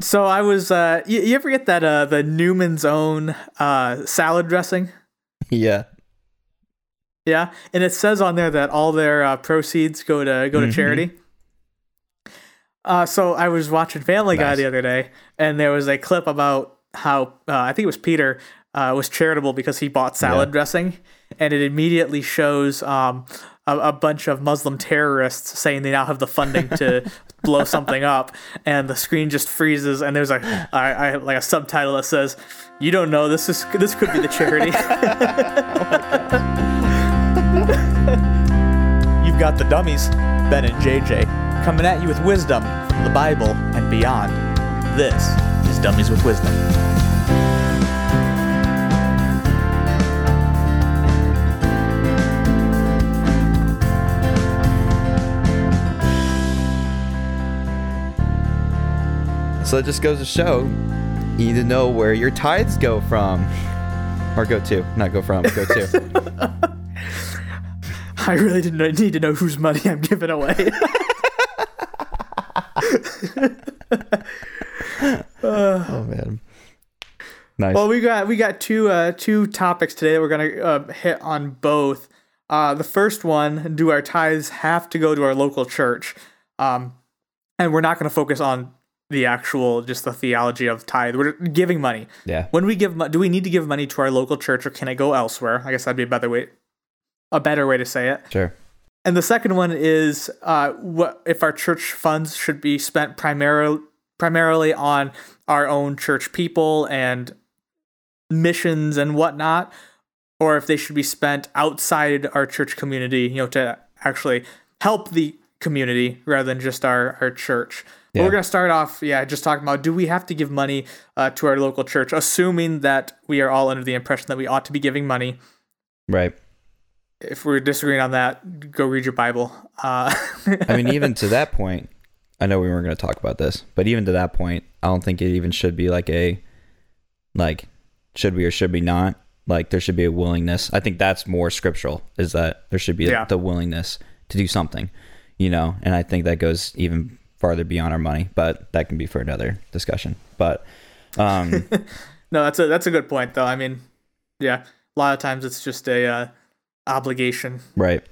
So I was. Uh, you, you ever get that uh, the Newman's Own uh, salad dressing? Yeah. Yeah, and it says on there that all their uh, proceeds go to go to Mhm. charity. Uh, so I was watching Family Guy the other day, and there was a clip about how uh, I think it was Peter uh, was charitable because he bought salad Yeah. dressing, and it immediately shows um, a, a bunch of Muslim terrorists saying they now have the funding to blow something up, and the screen just freezes, and there's I, like a subtitle that says, "You don't know this is this could be the charity." You've got the dummies, Ben and JJ, coming at you with wisdom from the Bible and beyond. This is Dummies with Wisdom. So it just goes to show you need to know where your tithes go from. Or go to, not go from, go to. I really didn't need to know whose money I'm giving away. oh man. Nice. well, we got we got two uh, two topics today that we're gonna uh, hit on both. Uh, the first one: Do our tithes have to go to our local church? Um, and we're not gonna focus on the actual just the theology of tithe. We're giving money. yeah. When we give, do we need to give money to our local church, or can it go elsewhere? I guess that'd be a better way, a better way to say it. Sure. And the second one is, uh, what if our church funds should be spent primarily primarily on our own church people and missions and whatnot, or if they should be spent outside our church community, you know, to actually help the community rather than just our our church. Yeah. We're gonna start off, yeah, just talking about do we have to give money uh, to our local church, assuming that we are all under the impression that we ought to be giving money. Right. If we're disagreeing on that, go read your Bible. Uh, I mean, even to that point, I know we weren't going to talk about this, but even to that point, I don't think it even should be like a, like, should we or should we not? Like, there should be a willingness. I think that's more scriptural, is that there should be a- the willingness to do something, you know? And I think that goes even farther beyond our money, but that can be for another discussion. But, um, No, that's a that's a good point though. I mean, yeah, a lot of times it's just a uh, obligation. right.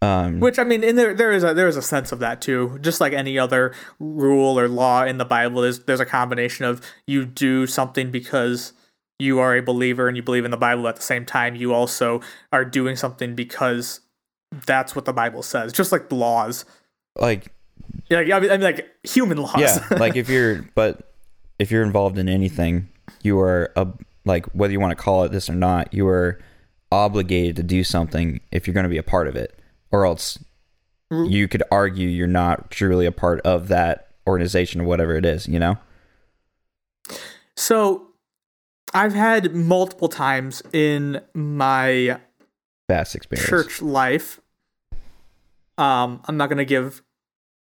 Um, Which I mean, in there there is a there is a sense of that too. Just like any other rule or law in the Bible, there's there's a combination of you do something because you are a believer and you believe in the Bible. At the same time, you also are doing something because that's what the Bible says. Just like laws, like, yeah, I mean, I mean like human laws. yeah like if you're but if you're involved in anything you are a, like whether you want to call it this or not you are obligated to do something if you're going to be a part of it or else you could argue you're not truly a part of that organization or whatever it is you know So, I've had multiple times in my vast experience church life. Um, I'm not gonna give,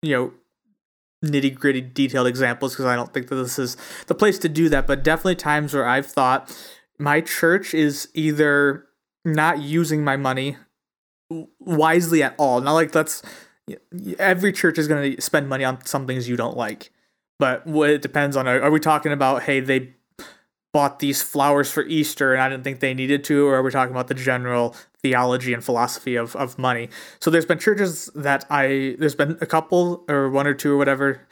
you know, nitty gritty detailed examples because I don't think that this is the place to do that. But definitely times where I've thought my church is either not using my money wisely at all. Not like that's every church is gonna spend money on some things you don't like, but what it depends on. Are we talking about hey they bought these flowers for Easter and I didn't think they needed to, or are we talking about the general theology and philosophy of, of money? So there's been churches that I there's been a couple or one or two or whatever.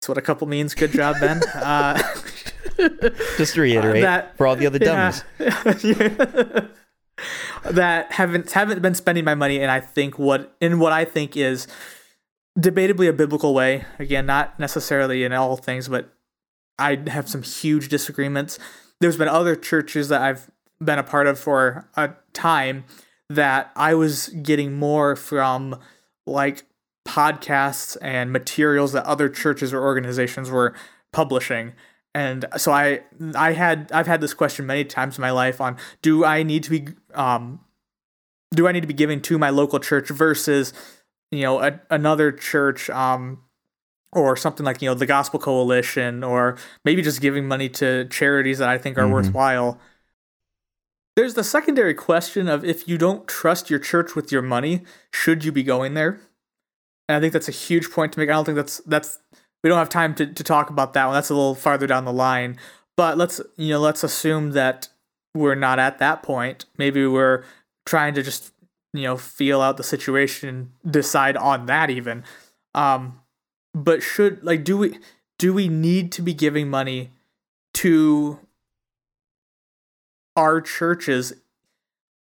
That's what a couple means. Good job, Ben. Uh, just to reiterate that- for all the other dummies yeah. that haven't haven't been spending my money and I think what in what I think is debatably a biblical way. Again, not necessarily in all things, but I have some huge disagreements. There's been other churches that I've been a part of for a time that I was getting more from like podcasts and materials that other churches or organizations were publishing and so i i had i've had this question many times in my life on do i need to be um do i need to be giving to my local church versus you know a, another church um or something like you know the gospel coalition or maybe just giving money to charities that i think are Mhm. worthwhile there's the secondary question of if you don't trust your church with your money should you be going there and i think that's a huge point to make i don't think that's that's we don't have time to, to talk about that one. That's a little farther down the line. But let's you know let's assume that we're not at that point. Maybe we're trying to just you know feel out the situation, decide on that even. Um, but should like do we do we need to be giving money to our churches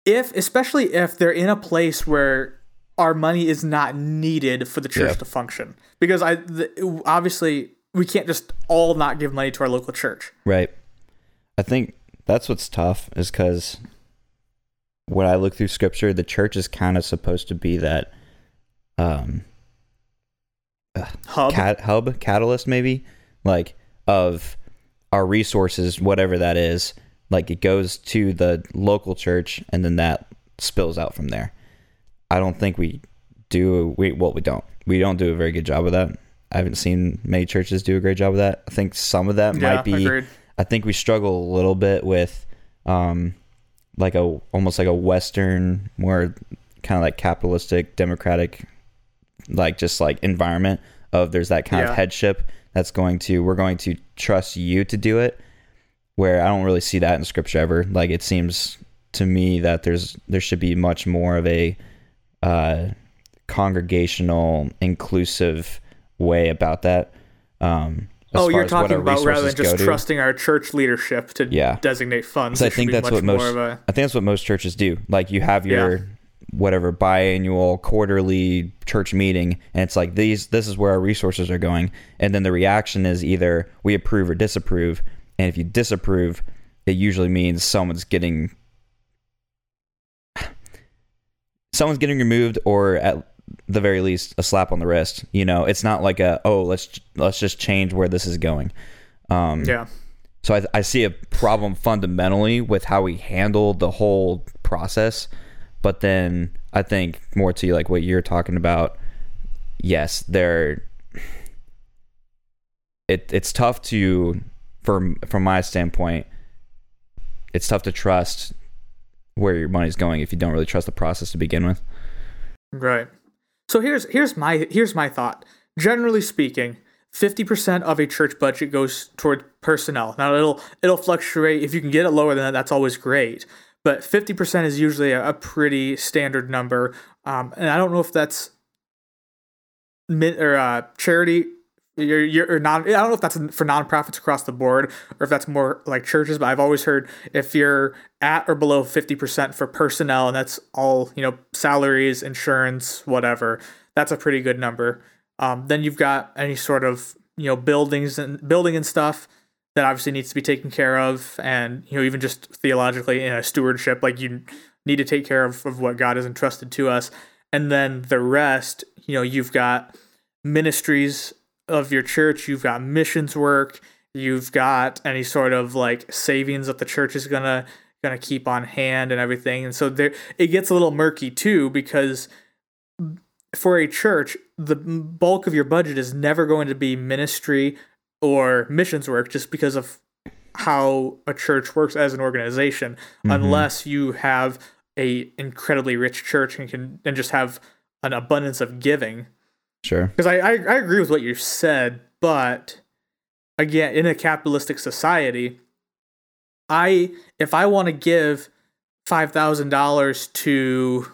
if especially if they're in a place where our money is not needed for the church Yeah. to function because i the, obviously we can't just all not give money to our local church Right. I think that's what's tough is because when I look through scripture, the church is kind of supposed to be that um, hub cat, hub, catalyst, maybe like of our resources, whatever that is. Like it goes to the local church and then that spills out from there. I don't think we do. We well, we don't. We don't do a very good job of that. I haven't seen many churches do a great job of that. I think some of that yeah might be. agreed. I think we struggle a little bit with um like a almost like a western more kind of like capitalistic democratic like just like environment of there's that kind Yeah. of headship that's going to we're going to trust you to do it where I don't really see that in scripture ever like it seems to me that there's there should be much more of a uh congregational inclusive way about that um oh you're talking about rather than just trusting our church leadership to Yeah. designate funds I think that's what most a I think that's what most churches do. Like you have your whatever biannual, quarterly church meeting, and it's like these. This is where our resources are going, and then the reaction is either we approve or disapprove. And if you disapprove, it usually means someone's getting someone's getting removed, or at the very least, a slap on the wrist. You know, it's not like a oh let's let's just change where this is going. Um, yeah so I, I see a problem fundamentally with how we handle the whole process, but then I think more to like what you're talking about. Yes, there. It it's tough to, from from my standpoint, it's tough to trust where your money's going if you don't really trust the process to begin with. Right. So here's here's my here's my thought. Generally speaking, fifty percent of a church budget goes toward personnel. Now it'll it'll fluctuate. If you can get it lower than that, that's always great. But fifty percent is usually a, a pretty standard number. Um, and I don't know if that's or uh, charity. You're, you're non. I don't know if that's for nonprofits across the board or if that's more like churches. But I've always heard if you're at or below fifty percent for personnel, and that's all you know, salaries, insurance, whatever. That's a pretty good number. Um, then you've got any sort of you know buildings and building and stuff that obviously needs to be taken care of, and you know even just theologically in a stewardship, like you need to take care of, of what God has entrusted to us. And then the rest, you know, you've got ministries of your church, you've got missions work, you've got any sort of like savings that the church is gonna gonna keep on hand and everything. And so there it gets a little murky too because for a church, the bulk of your budget is never going to be ministry or missions work just because of how a church works as an organization mm-hmm. unless you have a incredibly rich church and can and just have an abundance of giving Sure. because I, I I agree with what you said, but again, in a capitalistic society, I if I want to give five thousand dollars to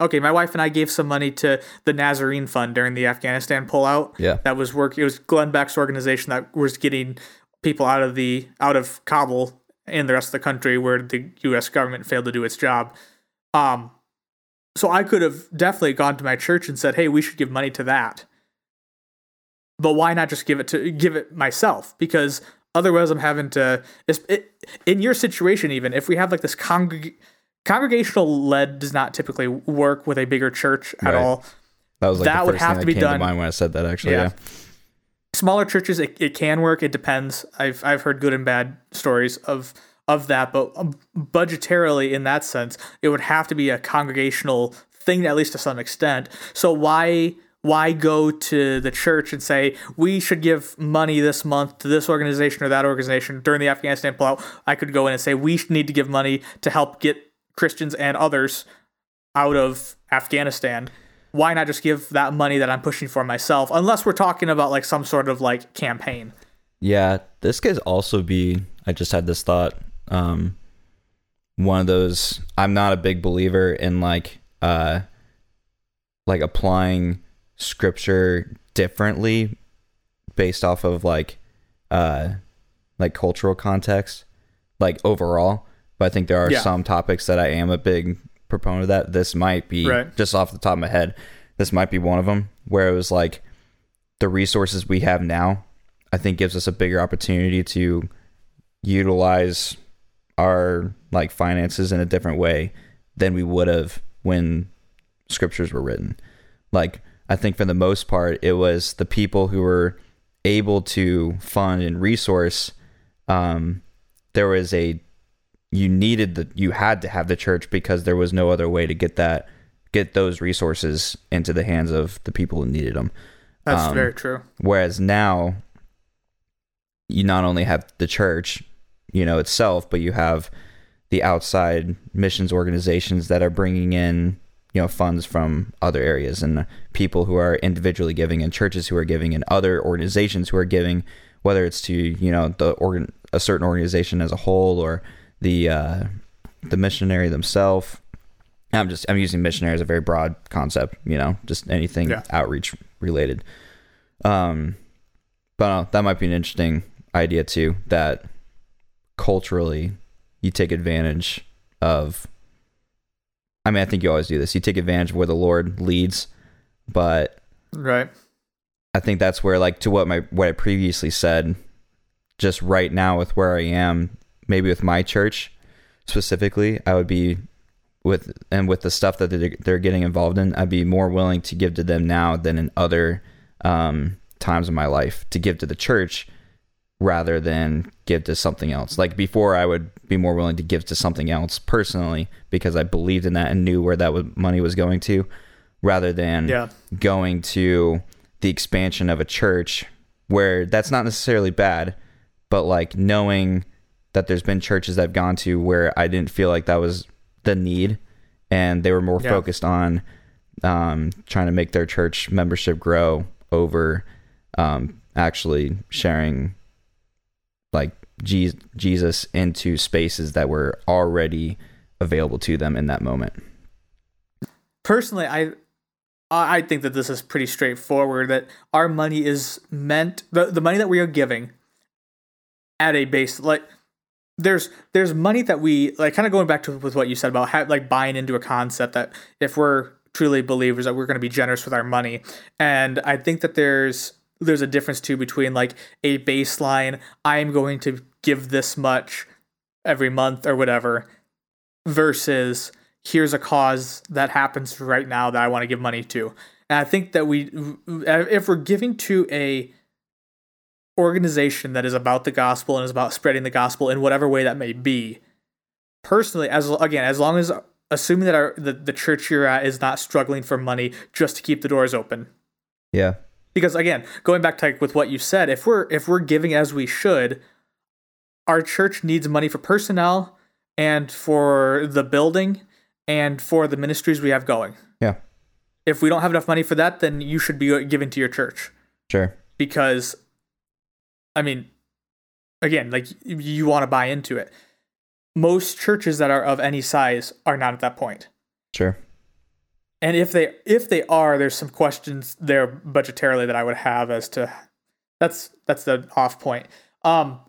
okay, my wife and I gave some money to the Nazarene Fund during the Afghanistan pullout. Yeah. That was work. It was Glenn Beck's organization that was getting people out of the out of Kabul and the rest of the country where the U.S. government failed to do its job. Um, so I could have definitely gone to my church and said, "Hey, we should give money to that." But why not just give it to give it myself? Because otherwise, I'm having to. It, in your situation, even if we have like this congreg- congregational led does not typically work with a bigger church at Right. all. That was like That the would first have thing to be done- to mind when I said that. Actually, Yeah. yeah. smaller churches it, it can work it depends i've i've heard good and bad stories of of that but um, budgetarily in that sense it would have to be a congregational thing at least to some extent so why why go to the church and say we should give money this month to this organization or that organization during the afghanistan pullout i could go in and say we need to give money to help get christians and others out of afghanistan why not just give that money that I'm pushing for myself? Unless we're talking about like some sort of like campaign. Yeah, this could also be. I just had this thought. Um, one of those. I'm not a big believer in like, uh, like applying scripture differently based off of like, uh, like cultural context, like overall. But I think there are Yeah. some topics that I am a big proponent of that. This might be Right. just off the top of my head. This might be one of them where it was like the resources we have now. I think gives us a bigger opportunity to utilize our like finances in a different way than we would have when scriptures were written. Like I think for the most part it was the people who were able to fund and resource um there was a you needed the you had to have the church because there was no other way to get that get those resources into the hands of the people who needed them. That's Um, very true. Whereas now, you not only have the church, you know, itself, but you have the outside missions organizations that are bringing in, you know, funds from other areas and people who are individually giving and churches who are giving and other organizations who are giving, whether it's to, you know, the organ, a certain organization as a whole or the, uh, the missionary themselves. I'm just, I'm using missionary as a very broad concept, you know, just anything Yeah. outreach related. Um, but uh, that might be an interesting idea too. That culturally, you take advantage of. I mean, I think you always do this. You take advantage of where the Lord leads, but Right. I think that's where, like, to what my what I previously said, just right now with where I am, maybe with my church specifically, I would be with and with the stuff that they're, they're getting involved in, I'd be more willing to give to them now than in other um, times in my life to give to the church rather than give to something else. Like before, I would be more willing to give to something else personally because I believed in that and knew where that money was going to, rather than Yeah. going to the expansion of a church where that's not necessarily bad, but like knowing that there's been churches I've gone to where I didn't feel like that was the need and they were more Yeah. focused on um, trying to make their church membership grow over um, actually sharing like Jesus into spaces that were already available to them in that moment. personally i i think that this is pretty straightforward that our money is meant the, the money that we are giving at a base like there's there's money that we like kind of going back to with what you said about ha- like buying into a concept that if we're truly believers that we're going to be generous with our money and i think that there's there's a difference too between like a baseline i'm going to give this much every month or whatever versus here's a cause that happens right now that I want to give money to. And I think that we if we're giving to a organization that is about the gospel and is about spreading the gospel in whatever way that may be, personally as again as long as assuming that our the, the church you're at is not struggling for money just to keep the doors open Yeah. because again going back to like, with what you said if we're if we're giving as we should our church needs money for personnel and for the building and for the ministries we have going Yeah. if we don't have enough money for that then you should be giving to your church Sure. because i mean again like you want to buy into it. Most churches that are of any size are not at that point. Sure. and if they if they are there's some questions there budgetarily that i would have as to that's that's the off point. Um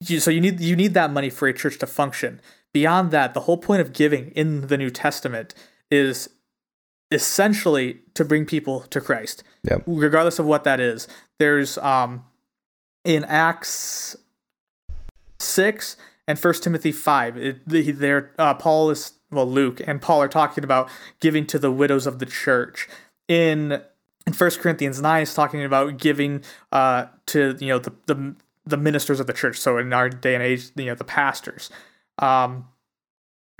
you, so you need you need that money for a church to function. Beyond that the whole point of giving in the new testament is essentially to bring people to christ. Yep. regardless of what that is there's um in acts 6 and First Timothy 5 it, the, there uh, Paul is well Luke and Paul are talking about giving to the widows of the church. In in First Corinthians 9 is talking about giving uh to you know the the the ministers of the church. So in our day and age you know the pastors. Um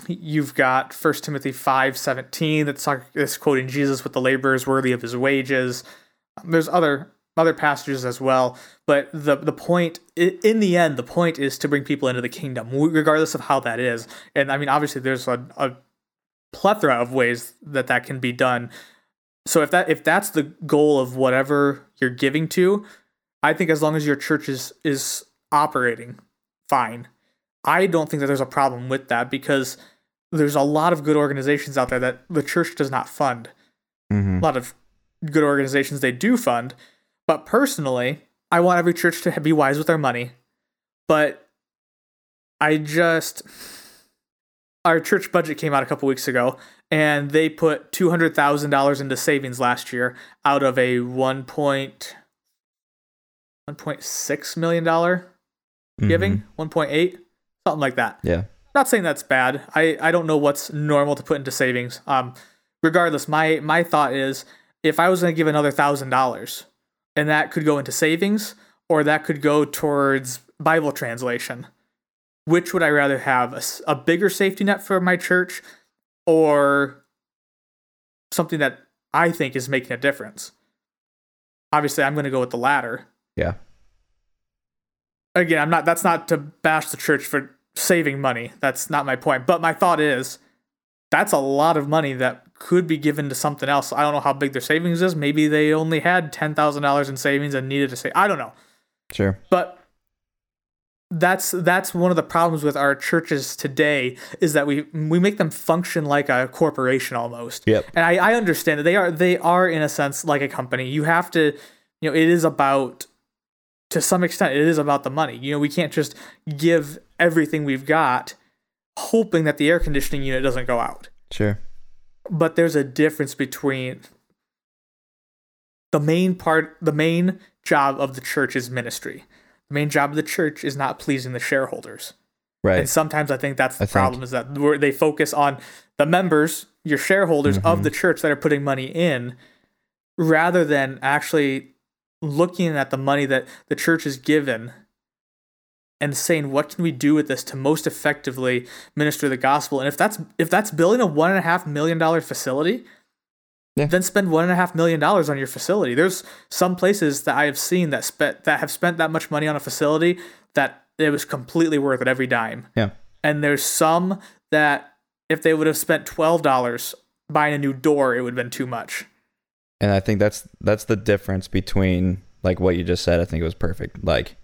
you've got First Timothy 5 17 that's, that's quoting Jesus with the laborers worthy of his wages there's other other passages as well but the the point in the end the point is to bring people into the kingdom regardless of how that is and i mean obviously there's a, a plethora of ways that that can be done. So if that if that's the goal of whatever you're giving to, I think as long as your church is is operating fine. I don't think that there's a problem with that because there's a lot of good organizations out there that the church does not fund. Mm-hmm. A lot of good organizations they do fund, but personally, I want every church to be wise with their money. But I just our church budget came out a couple weeks ago and they put $200,000 into savings last year out of a 1. 1.6 million dollar giving, 1.8, something like that. Yeah. Not saying that's bad. I I don't know what's normal to put into savings. Um regardless, my my thought is if I was going to give another $1000 and that could go into savings or that could go towards Bible translation which would I rather have? A, a, bigger safety net for my church or something that I think is making a difference? Obviously, I'm going to go with the latter. Yeah. Again, I'm not that's not to bash the church for saving money. That's not my point. But my thought is that's a lot of money that could be given to something else. I don't know how big their savings is. Maybe they only had $10,000 in savings and needed to say. I don't know. Sure. But that's that's one of the problems with our churches today is that we we make them function like a corporation almost. Yep. And I, I understand that they are they are in a sense like a company. You have to, you know, it is about to some extent it is about the money. You know, we can't just give everything we've got hoping that the air conditioning unit doesn't go out. Sure. But there's a difference between the main part the main job of the church is ministry the main job of the church is not pleasing the shareholders. Right. And sometimes I think that's the I problem think- is that where they focus on the members, your shareholders Mm-hmm. of the church that are putting money in, rather than actually looking at the money that the church is given and saying what can we do with this to most effectively minister the gospel. And if that's if that's building a one and a half million dollar facility, Yeah. then spend one and a half million dollars on your facility. There's some places that I have seen that spent that have spent that much money on a facility that it was completely worth it every dime. Yeah. And there's some that if they would have spent twelve dollars buying a new door, it would have been too much. And I think that's that's the difference between like what you just said. I think it was perfect. Like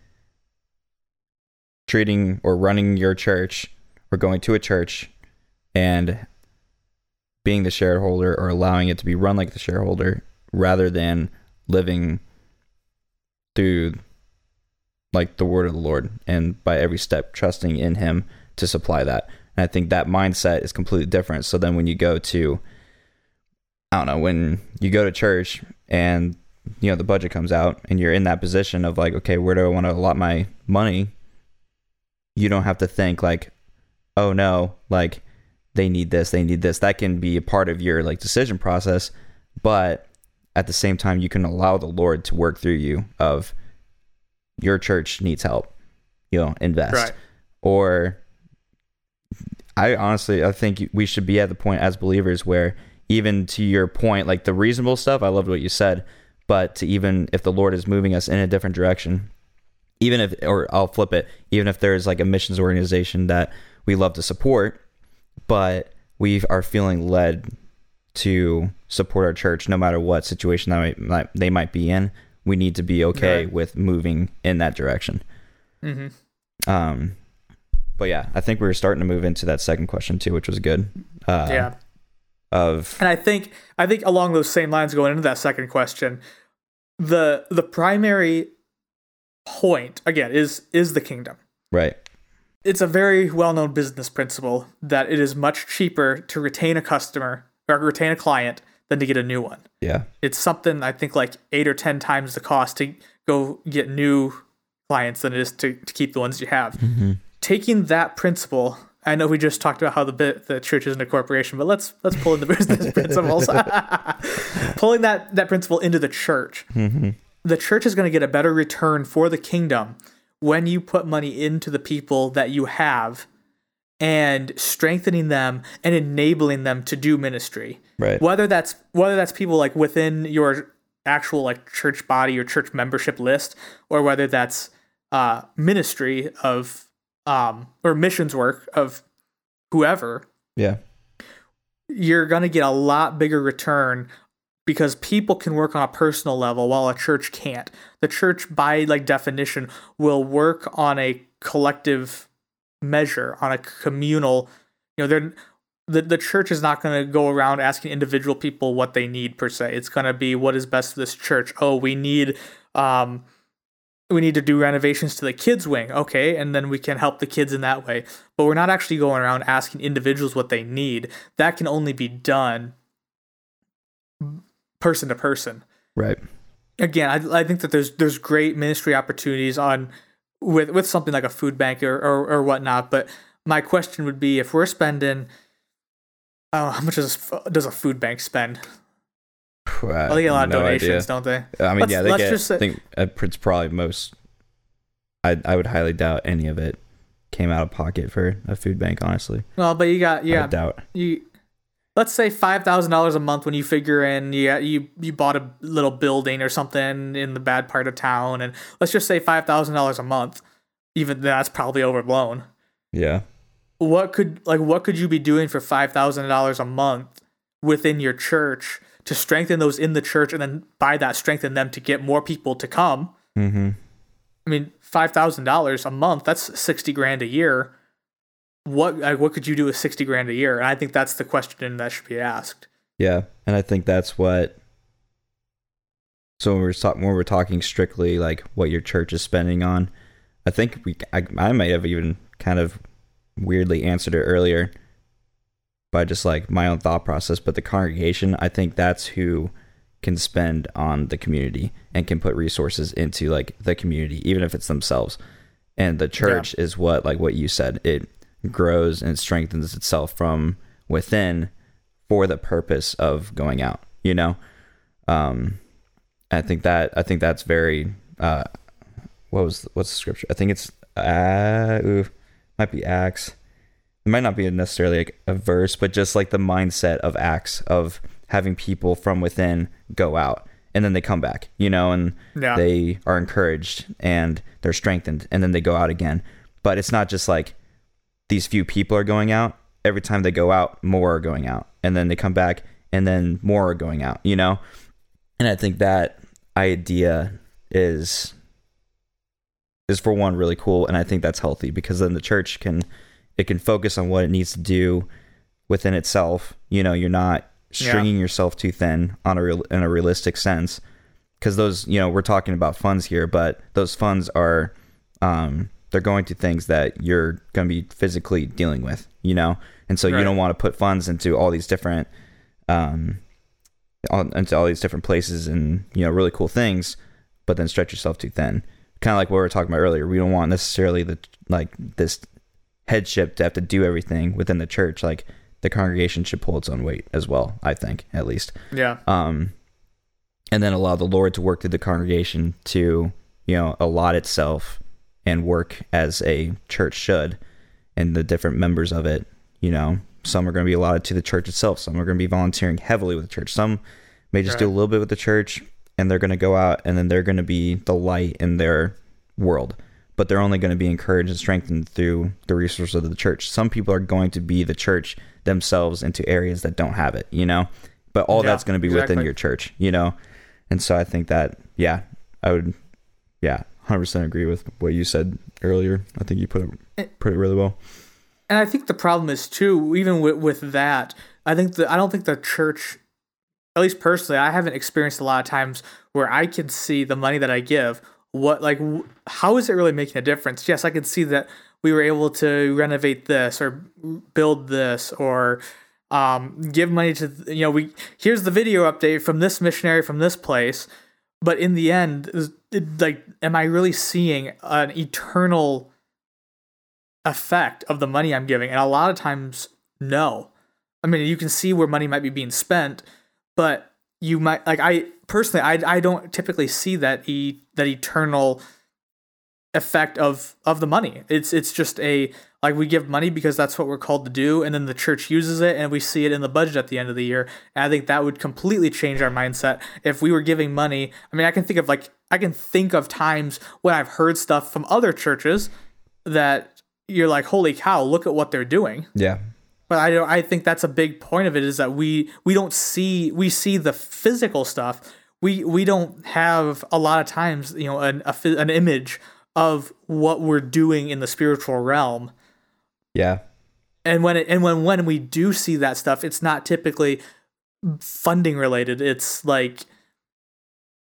treating or running your church or going to a church and being the shareholder or allowing it to be run like the shareholder rather than living through like the word of the Lord and by every step trusting in him to supply that. And I think that mindset is completely different. So then when you go to I don't know, when you go to church and you know the budget comes out and you're in that position of like, okay, where do I want to allot my money? You don't have to think like, oh no, like they need this, they need this. That can be a part of your like decision process, but at the same time you can allow the Lord to work through you of your church needs help. You know, invest. Right. Or I honestly I think we should be at the point as believers where even to your point, like the reasonable stuff, I loved what you said, but to even if the Lord is moving us in a different direction, even if or I'll flip it, even if there's like a missions organization that we love to support, but we are feeling led to support our church no matter what situation that might, they might be in, we need to be okay Right. with moving in that direction. Mm-hmm. Um, but yeah, I think we were starting to move into that second question too, which was good. Uh, yeah. Of And I think I think along those same lines going into that second question, the the primary point again is is the kingdom. right, It's a very well-known business principle that it is much cheaper to retain a customer or retain a client than to get a new one. yeah, It's something I think like 8 or 10 times the cost to go get new clients than it is to, to keep the ones you have. Mm-hmm. Taking that principle I know we just talked about how the bit the church isn't a corporation, but let's let's pull in the business principles. Pulling that that principle into the church, the church is going to get a better return for the kingdom when you put money into the people that you have and strengthening them and enabling them to do ministry. right, Whether that's whether that's people like within your actual like church body or church membership list, or whether that's uh, ministry of um, or missions work of whoever. yeah, you're going to get a lot bigger return because people can work on a personal level while a church can't. The church by like definition will work on a collective measure, on a communal, you know, they're the, the church is not going to go around asking individual people what they need per se. It's going to be what is best for this church. Oh, we need um we need to do renovations to the kids wing. Okay, and then we can help the kids in that way. But we're not actually going around asking individuals what they need. That can only be done person to person. Right. Again, I, I think that there's there's great ministry opportunities on with with something like a food bank or, or, or whatnot. But my question would be if we're spending Oh, how much does does a food bank spend? Well, they get a lot of donations, idea. don't they? I mean, let's, yeah, they get. Say, I think uh, it's probably most. I I would highly doubt any of it came out of pocket for a food bank, honestly. Well, but you got yeah, doubt you. Let's say five thousand dollars a month when you figure in yeah you you bought a little building or something in the bad part of town, and let's just say five thousand dollars a month. Even that's probably overblown. Yeah what could like what could you be doing for five thousand dollars a month within your church to strengthen those in the church and then by that strengthen them to get more people to come. Mm-hmm. i mean five thousand dollars a month that's 60 grand a year. What like, what could you do with 60 grand a year? And i think that's the question that should be asked. Yeah and i think that's what so when we're talking when we're talking strictly like what your church is spending on i think we i, I might have even kind of weirdly answered it earlier by just like my own thought process, but the congregation, I think that's who can spend on the community and can put resources into like the community, even if it's themselves. And the church yeah. is what, like what you said, it grows and strengthens itself from within for the purpose of going out, you know? Um, I think that, I think that's very, uh, what was, what's the scripture? I think it's, uh, ooh, might be Acts. It might not be necessarily like a verse, but just like the mindset of Acts of having people from within go out and then they come back, you know, and yeah. they are encouraged and they're strengthened and then they go out again. But it's not just like these few people are going out. Every time they go out, more are going out. And then they come back and then more are going out, you know? And I think that idea is is for one really cool and i think that's healthy because then the church can it can focus on what it needs to do within itself you know you're not stringing yeah. yourself too thin on a real in a realistic sense because those you know we're talking about funds here but those funds are um they're going to things that you're going to be physically dealing with you know and so right. you don't want to put funds into all these different um into all these different places and you know really cool things but then stretch yourself too thin kind of like what we were talking about earlier. We don't want necessarily the like this headship to have to do everything within the church. Like the congregation should pull its own weight as well. I think at least. Yeah. Um, and then allow the Lord to work through the congregation to you know allot itself and work as a church should, and the different members of it. You know, some are going to be allotted to the church itself. Some are going to be volunteering heavily with the church. Some may just right. do a little bit with the church, and they're going to go out and then they're going to be the light in their world but they're only going to be encouraged and strengthened through the resources of the church some people are going to be the church themselves into areas that don't have it you know but all yeah, that's going to be exactly. within your church you know and so i think that yeah i would yeah 100% agree with what you said earlier i think you put it eh. put it really well and i think the problem is too even with, with that i think that i don't think the church at least personally, I haven't experienced a lot of times where I can see the money that I give. What like how is it really making a difference? Yes, I can see that we were able to renovate this or build this or um, give money to you know we here's the video update from this missionary from this place but in the end it, like am i really seeing an eternal effect of the money i'm giving and a lot of times no i mean you can see where money might be being spent but you might like I personally I I don't typically see that e that eternal effect of of the money. It's it's just a like we give money because that's what we're called to do and then the church uses it and we see it in the budget at the end of the year. And I think that would completely change our mindset if we were giving money. I mean, I can think of like I can think of times when I've heard stuff from other churches that you're like, "Holy cow, look at what they're doing." Yeah. but I don't I think that's a big point of it is that we we don't see we see the physical stuff. We we don't have a lot of times you know an a, an image of what we're doing in the spiritual realm. Yeah. And when it, and when when we do see that stuff, it's not typically funding related. It's like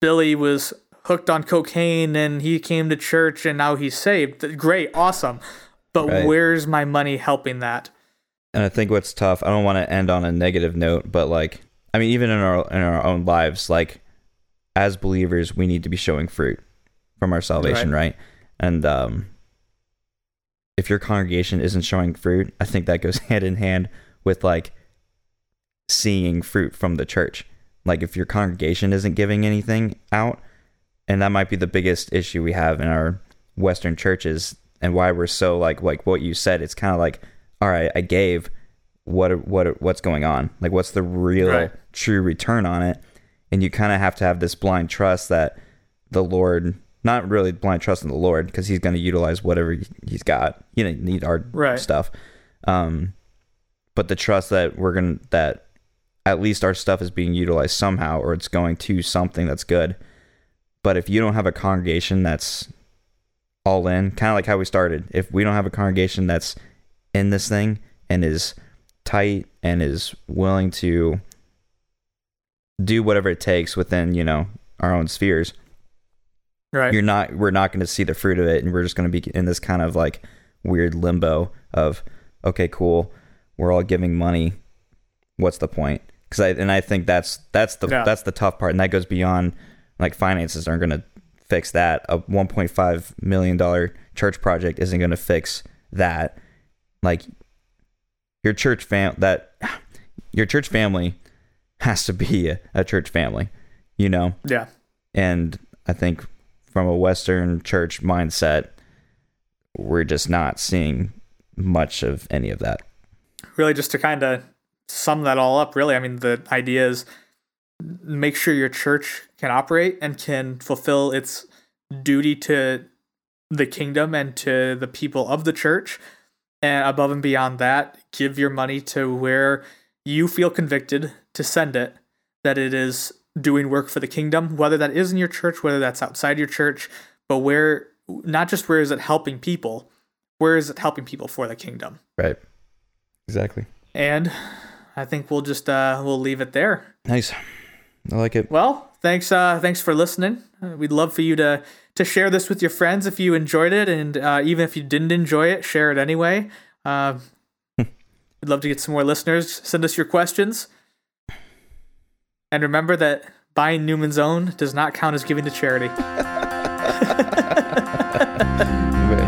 Billy was hooked on cocaine and he came to church and now he's saved. Great, awesome. But right. where's my money helping that? And I think what's tough, I don't want to end on a negative note, but like I mean even in our in our own lives, like as believers, we need to be showing fruit from our salvation, right? right? And um if your congregation isn't showing fruit, I think that goes hand in hand with like seeing fruit from the church. Like if your congregation isn't giving anything out, and that might be the biggest issue we have in our Western churches, and why we're so like like what you said. It's kind of like, all right, I gave. What what what's going on? Like, what's the real right. true return on it? And you kind of have to have this blind trust that the Lord, not really blind trust in the Lord, because He's going to utilize whatever He's got. You know, need our right. stuff, um, but the trust that we're gonna that at least our stuff is being utilized somehow, or it's going to something that's good but if you don't have a congregation that's all in, kind of like how we started, if we don't have a congregation that's in this thing and is tight and is willing to do whatever it takes within, you know, our own spheres, right. you're not we're not going to see the fruit of it and we're just going to be in this kind of like weird limbo of okay, cool, we're all giving money. What's the point? Cuz I and I think that's that's the yeah. that's the tough part and that goes beyond like finances aren't going to fix that. A 1.5 million dollar church project isn't going to fix that. Like your church fam that your church family has to be a, a church family, you know? Yeah. And I think from a Western church mindset, we're just not seeing much of any of that. Really, just to kind of sum that all up, really, I mean, the idea is make sure your church can operate and can fulfill its duty to the kingdom and to the people of the church. And above and beyond that, give your money to where you feel convicted to send it, that it is doing work for the kingdom, whether that is in your church, whether that's outside your church, but where, not just where is it helping people, where is it helping people for the kingdom? Right. Exactly. And I think we'll just, uh, we'll leave it there. Nice. I like it. Well, thanks uh, thanks for listening. Uh, we'd love for you to to share this with your friends if you enjoyed it, and uh, even if you didn't enjoy it, share it anyway. Uh, we'd love to get some more listeners. Send us your questions, and remember that buying Newman's Own does not count as giving to charity.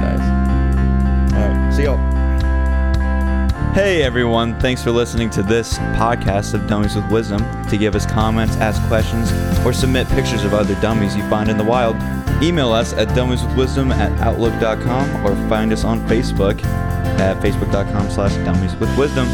Hey everyone, thanks for listening to this podcast of Dummies with Wisdom. To give us comments, ask questions, or submit pictures of other dummies you find in the wild, email us at dummieswithwisdom at outlook.com or find us on Facebook at facebook.com slash dummies with wisdom.